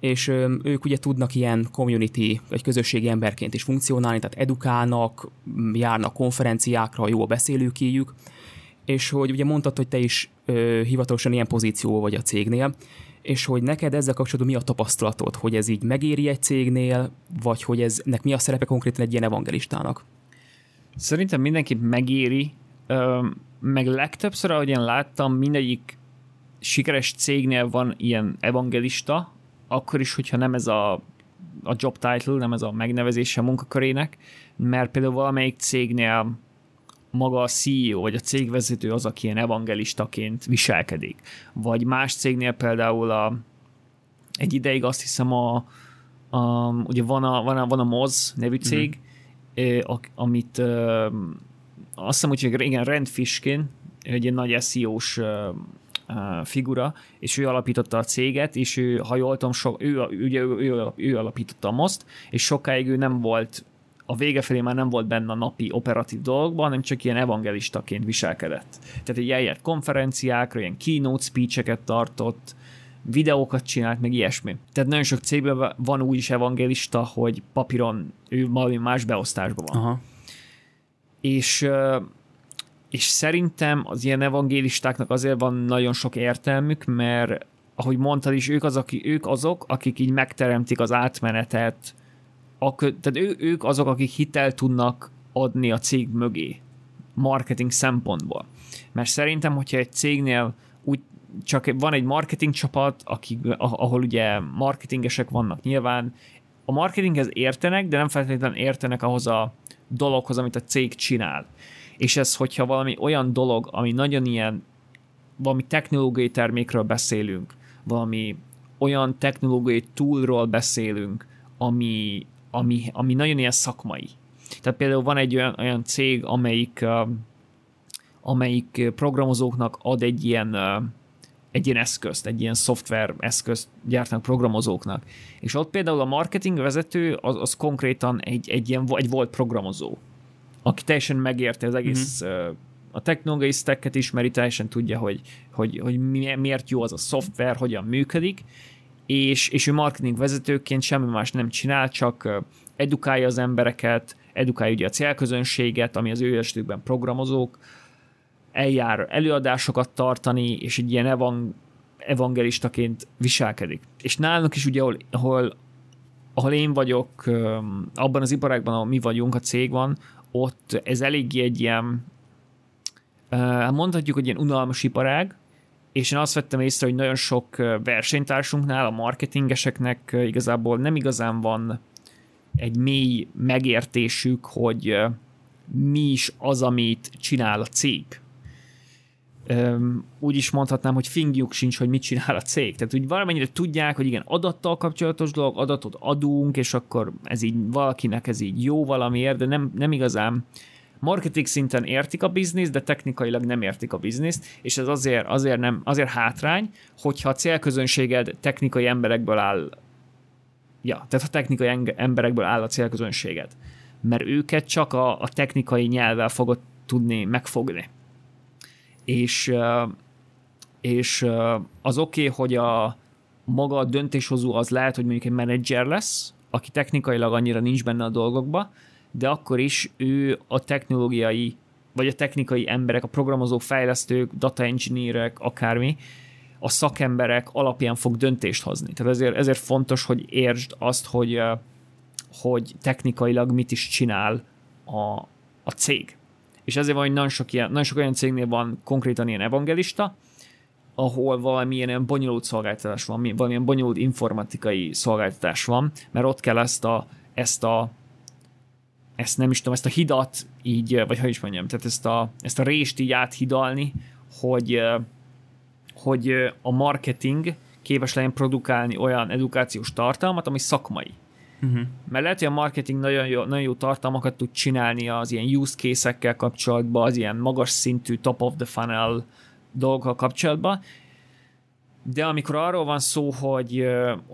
és ők ugye tudnak ilyen community, vagy közösségi emberként is funkcionálni, tehát edukálnak, járnak konferenciákra, jó a beszélőkéjük, és hogy ugye mondtad, hogy te is ö, hivatalosan ilyen pozíció vagy a cégnél, és hogy neked ezzel kapcsolatban mi a tapasztalatod, hogy ez így megéri egy cégnél, vagy hogy eznek mi a szerepe konkrétan egy ilyen evangelistának? Szerintem mindenki megéri, meg legtöbbször, ahogy én láttam, mindegyik sikeres cégnél van ilyen evangelista, akkor is, hogyha nem ez a, a job title, nem ez a megnevezése a munkakörének, mert például valamelyik cégnél maga a CEO vagy a cégvezető az, aki ilyen evangelistaként viselkedik. Vagy más cégnél például a, egy ideig azt hiszem a, a ugye van a, van a, van a Moz nevű cég, mm-hmm. Amit azt hiszem, hogy igen, Rand Fishkin, egy ilyen nagy SEO-s figura, és ő alapította a céget, és ő, ha jól tudom, so, ő, ugye, ő, ő, ő alapította a most, és sokáig ő nem volt a vége felé már nem volt benne a napi operatív dolgokban, hanem csak ilyen evangelistaként viselkedett. Tehát egy eljárt konferenciákra, ilyen keynote speecheket tartott, videókat csinált, meg ilyesmi. Tehát nagyon sok cégben van úgy is evangelista, hogy papíron ő valami más beosztásban van. Aha. És és szerintem az ilyen evangélistáknak azért van nagyon sok értelmük, mert ahogy mondtad is, ők, az, aki, ők azok, akik így megteremtik az átmenetet, a, tehát ő, ők azok, akik hitel tudnak adni a cég mögé marketing szempontból. Mert szerintem, hogyha egy cégnél csak van egy marketing csapat, akik, ahol ugye marketingesek vannak nyilván, a marketinghez értenek, de nem feltétlenül értenek ahhoz a dologhoz, amit a cég csinál. És ez, hogyha valami olyan dolog, ami nagyon ilyen, valami technológiai termékről beszélünk, valami olyan technológiai toolról beszélünk, ami, ami, ami nagyon ilyen szakmai. Tehát például van egy olyan, olyan cég, amelyik, amelyik programozóknak ad egy ilyen, egy ilyen eszközt, egy ilyen szoftver eszközt gyártanak programozóknak. És ott például a marketing vezető az, az konkrétan egy, egy ilyen egy volt programozó, aki teljesen megérte az egész uh, a technológiai stacket ismeri, teljesen tudja, hogy, hogy, hogy miért jó az a szoftver, hogyan működik, és, és ő marketing vezetőként semmi más nem csinál, csak edukálja az embereket, edukálja ugye a célközönséget, ami az ő esetükben programozók, eljár előadásokat tartani, és egy ilyen evang- evangelistaként viselkedik. És nálunk is ugye, ahol, ahol, ahol én vagyok, abban az iparágban, ahol mi vagyunk, a cég van, ott ez eléggé egy ilyen, mondhatjuk, hogy ilyen unalmas iparág, és én azt vettem észre, hogy nagyon sok versenytársunknál, a marketingeseknek igazából nem igazán van egy mély megértésük, hogy mi is az, amit csinál a cég. Úgy is mondhatnám, hogy fingjuk sincs, hogy mit csinál a cég. Tehát úgy valamennyire tudják, hogy igen, adattal kapcsolatos dolog, adatot adunk, és akkor ez így valakinek ez így jó valamiért, de nem, nem igazán marketing szinten értik a bizniszt, de technikailag nem értik a bizniszt, és ez azért, azért, nem, azért hátrány, hogyha a célközönséged technikai emberekből áll, ja, tehát a technikai emberekből áll a célközönséged, mert őket csak a, a technikai nyelvvel fogod tudni megfogni. És, és az oké, okay, hogy a maga a döntéshozó az lehet, hogy mondjuk egy menedzser lesz, aki technikailag annyira nincs benne a dolgokba, de akkor is ő a technológiai, vagy a technikai emberek, a programozó fejlesztők, data engineerek, akármi, a szakemberek alapján fog döntést hozni. Tehát ezért, ezért fontos, hogy értsd azt, hogy, hogy technikailag mit is csinál a, a cég. És ezért van, hogy nagyon sok, ilyen, nagyon sok olyan cégnél van konkrétan ilyen evangelista, ahol valamilyen ilyen bonyolult szolgáltatás van, valamilyen bonyolult informatikai szolgáltatás van, mert ott kell ezt a, ezt a ezt nem is tudom, ezt a hidat így, vagy hogy is mondjam, tehát ezt a, ezt a rést így áthidalni, hogy, hogy a marketing képes legyen produkálni olyan edukációs tartalmat, ami szakmai. Uh-huh. Mert lehet, hogy a marketing nagyon jó, nagyon jó tartalmakat tud csinálni az ilyen use case-ekkel kapcsolatban, az ilyen magas szintű top of the funnel dolgokkal kapcsolatban, de amikor arról van szó, hogy,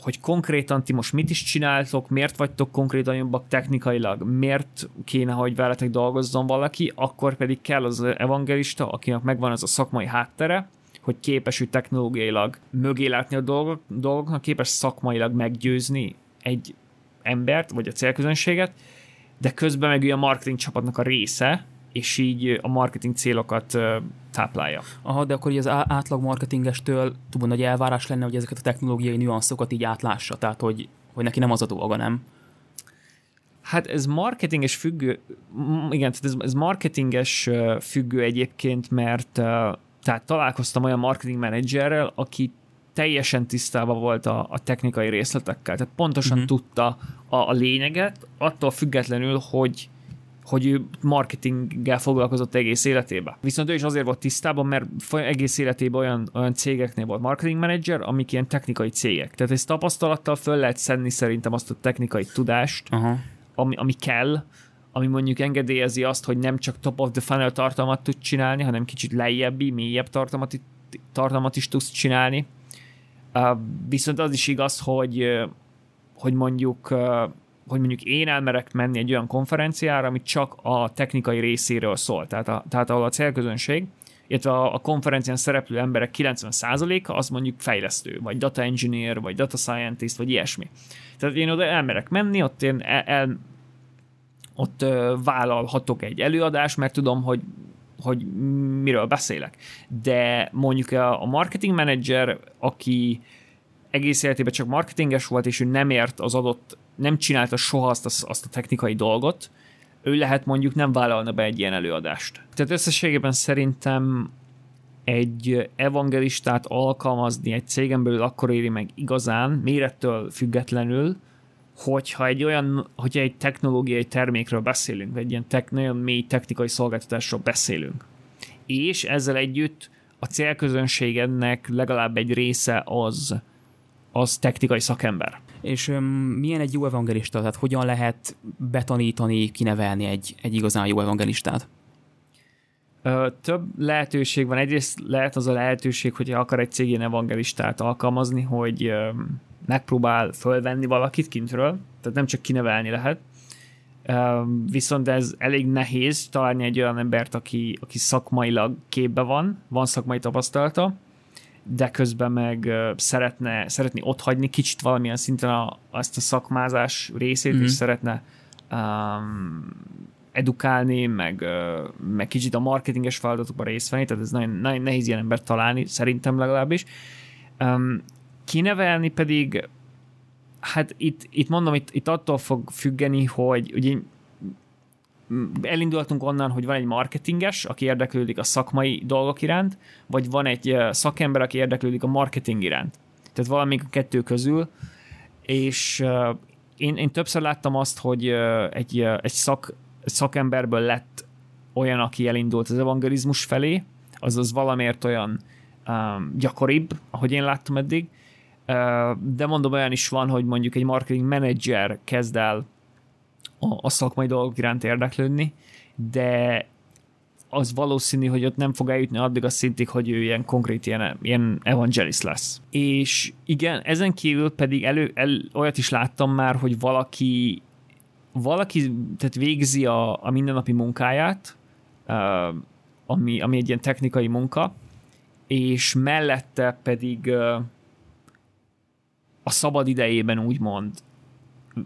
hogy konkrétan ti most mit is csináltok, miért vagytok konkrétan jobbak technikailag, miért kéne, hogy veletek dolgozzon valaki, akkor pedig kell az evangelista, akinek megvan az a szakmai háttere, hogy képes ő technológiailag mögé látni a dolgok, dolgoknak, képes szakmailag meggyőzni egy embert, vagy a célközönséget, de közben meg ő a marketing csapatnak a része, és így a marketing célokat táplálja. Aha, de akkor így az átlag marketingestől túl nagy elvárás lenne, hogy ezeket a technológiai nüanszokat így átlássa, tehát hogy, hogy neki nem az a dolga, nem? Hát ez marketinges függő, igen, tehát ez, ez marketinges függő egyébként, mert tehát találkoztam olyan marketing menedzserrel, aki teljesen tisztában volt a, a technikai részletekkel, tehát pontosan uh-huh. tudta a, a lényeget, attól függetlenül, hogy hogy ő marketinggel foglalkozott egész életében. Viszont ő is azért volt tisztában, mert egész életében olyan, olyan cégeknél volt marketing manager, amik ilyen technikai cégek. Tehát ez tapasztalattal föl lehet szedni szerintem azt a technikai tudást, uh-huh. ami, ami kell, ami mondjuk engedélyezi azt, hogy nem csak top of the funnel tartalmat tud csinálni, hanem kicsit lejjebbi, mélyebb tartalmat, tartalmat is tudsz csinálni. Viszont az is igaz, hogy, hogy mondjuk hogy mondjuk én elmerek menni egy olyan konferenciára, ami csak a technikai részéről szól, tehát, a, tehát ahol a célközönség, illetve a, a konferencián szereplő emberek 90%-a az mondjuk fejlesztő, vagy data engineer, vagy data scientist, vagy ilyesmi. Tehát én oda elmerek menni, ott én el, el ott vállalhatok egy előadást, mert tudom, hogy hogy miről beszélek. De mondjuk a, marketing manager, aki egész életében csak marketinges volt, és ő nem ért az adott nem csinálta soha azt a, azt a technikai dolgot, ő lehet mondjuk nem vállalna be egy ilyen előadást. Tehát összességében szerintem egy evangelistát alkalmazni egy cégen belül akkor éri meg igazán, mérettől függetlenül, hogyha egy olyan, hogyha egy technológiai termékről beszélünk, vagy egy ilyen tek, nagyon mély technikai szolgáltatásról beszélünk. És ezzel együtt a célközönségednek legalább egy része az, az technikai szakember. És um, milyen egy jó evangelista? Tehát hogyan lehet betanítani, kinevelni egy, egy igazán jó evangelistát? Ö, több lehetőség van. Egyrészt lehet az a lehetőség, hogy akar egy cégén evangelistát alkalmazni, hogy ö, megpróbál fölvenni valakit kintről, tehát nem csak kinevelni lehet. Ö, viszont ez elég nehéz találni egy olyan embert, aki, aki szakmailag képbe van, van szakmai tapasztalata, de közben meg szeretne, szeretni hagyni kicsit valamilyen szinten a, azt a szakmázás részét, mm-hmm. és mhm. szeretne um, edukálni, meg, meg kicsit a marketinges feladatokban részt venni, tehát ez nagyon, nagyon nehéz ilyen embert találni, szerintem legalábbis. Um, kinevelni pedig, hát itt, itt mondom, itt, itt attól fog függeni, hogy ugye elindultunk onnan, hogy van egy marketinges, aki érdeklődik a szakmai dolgok iránt, vagy van egy szakember, aki érdeklődik a marketing iránt. Tehát valamik a kettő közül, és én, én többször láttam azt, hogy egy, egy szak, szakemberből lett olyan, aki elindult az evangelizmus felé, azaz valamiért olyan um, gyakoribb, ahogy én láttam eddig, de mondom, olyan is van, hogy mondjuk egy marketing manager kezd el a, a szakmai dolgok iránt érdeklődni, de az valószínű, hogy ott nem fog eljutni addig a szintig, hogy ő ilyen konkrét ilyen, ilyen evangelist lesz. És igen, ezen kívül pedig elő, el, olyat is láttam már, hogy valaki valaki tehát végzi a, a mindennapi munkáját, ami, ami egy ilyen technikai munka, és mellette pedig a szabad idejében úgymond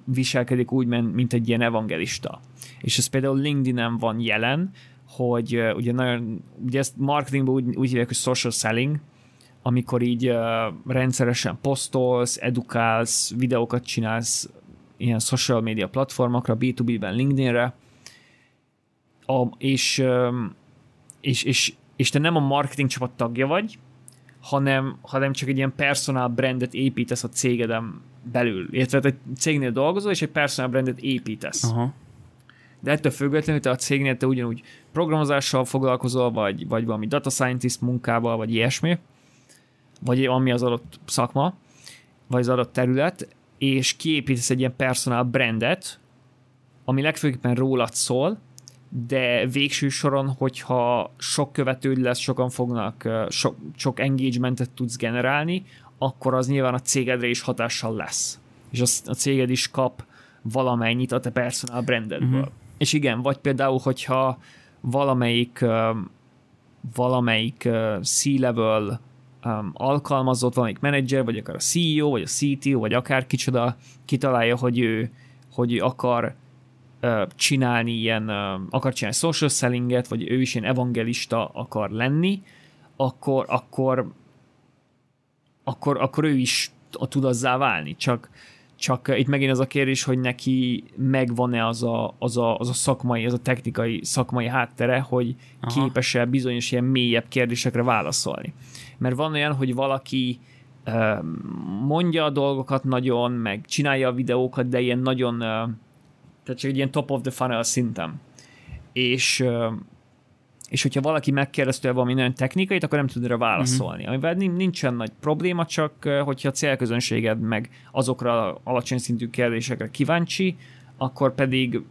viselkedik úgy, mint egy ilyen evangelista. És ez például LinkedIn-en van jelen, hogy uh, ugye nagyon, ugye ezt marketingban úgy, úgy hívják, hogy social selling, amikor így uh, rendszeresen posztolsz, edukálsz, videókat csinálsz ilyen social media platformokra, B2B-ben LinkedInre, a, és, és, és, és te nem a marketing csapat tagja vagy, hanem, hanem csak egy ilyen personal brandet építesz a cégedem belül. Illetve egy cégnél dolgozol, és egy personal brandet építesz. Aha. De ettől függetlenül te a cégnél te ugyanúgy programozással foglalkozol, vagy, vagy valami data scientist munkával, vagy ilyesmi, vagy ami az adott szakma, vagy az adott terület, és kiépítesz egy ilyen personal brandet, ami legfőképpen rólad szól, de végső soron, hogyha sok követőd lesz, sokan fognak, sok, sok engagementet tudsz generálni, akkor az nyilván a cégedre is hatással lesz. És az, a céged is kap valamennyit a te personal brandedből. Uh-huh. És igen, vagy például, hogyha valamelyik valamelyik C-level um, alkalmazott, valamelyik menedzser, vagy akár a CEO, vagy a CTO, vagy akár kicsoda kitalálja, hogy ő, hogy ő akar csinálni ilyen, akar csinálni social sellinget, vagy ő is ilyen evangelista akar lenni, akkor, akkor akkor, akkor ő is tud azzá válni, csak, csak itt megint az a kérdés, hogy neki megvan-e az a, az a, az a szakmai, az a technikai szakmai háttere, hogy Aha. képes-e bizonyos ilyen mélyebb kérdésekre válaszolni. Mert van olyan, hogy valaki mondja a dolgokat nagyon, meg csinálja a videókat, de ilyen nagyon, tehát csak egy ilyen top of the funnel szinten. És és hogyha valaki megkérdezte valami nagyon technikait, akkor nem tud erre válaszolni. Uh-huh. Amivel nincsen nagy probléma, csak hogyha a célközönséged meg azokra alacsony szintű kérdésekre kíváncsi, akkor pedig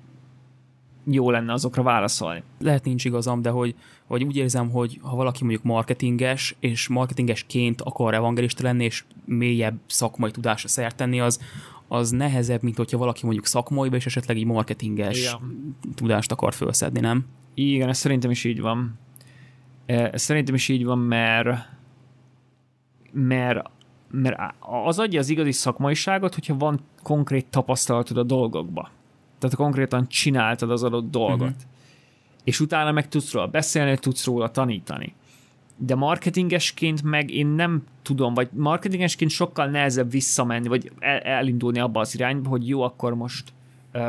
jó lenne azokra válaszolni. Lehet nincs igazam, de hogy, hogy úgy érzem, hogy ha valaki mondjuk marketinges, és marketingesként akar evangelista lenni, és mélyebb szakmai tudásra szert tenni, az, az nehezebb, mint hogyha valaki mondjuk szakmaiba, és esetleg egy marketinges Igen. tudást akar felszedni, nem? Igen, ez szerintem is így van. Ez szerintem is így van, mert mert, mert az adja az igazi szakmaiságot, hogyha van konkrét tapasztalatod a dolgokba. Tehát konkrétan csináltad az adott dolgot. Uh-huh. És utána meg tudsz róla beszélni, tudsz róla tanítani. De marketingesként meg én nem tudom, vagy marketingesként sokkal nehezebb visszamenni, vagy el, elindulni abba az irányba, hogy jó, akkor most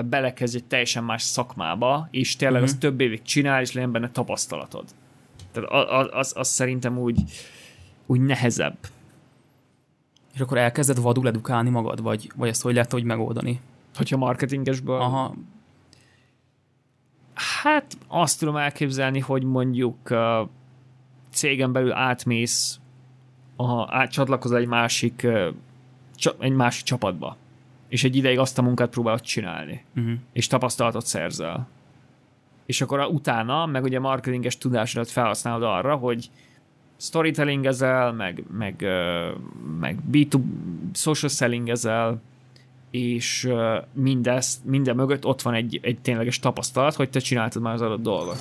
belekezd egy teljesen más szakmába, és tényleg uh-huh. azt több évig csinál, és legyen benne tapasztalatod. Tehát az, az, az szerintem úgy, úgy nehezebb. És akkor elkezded vadul edukálni magad, vagy, vagy ezt hogy lehet hogy megoldani? Hogyha marketingesből... Aha. Hát azt tudom elképzelni, hogy mondjuk uh, cégen belül átmész, a, átcsatlakozol egy másik, egy másik csapatba és egy ideig azt a munkát próbálod csinálni, uh-huh. és tapasztalatot szerzel. És akkor utána, meg ugye marketinges tudásodat felhasználod arra, hogy storytelling ezel, meg, meg, meg B2 social selling ezel, és mindezt, minden mögött ott van egy, egy tényleges tapasztalat, hogy te csináltad már az adott dolgot.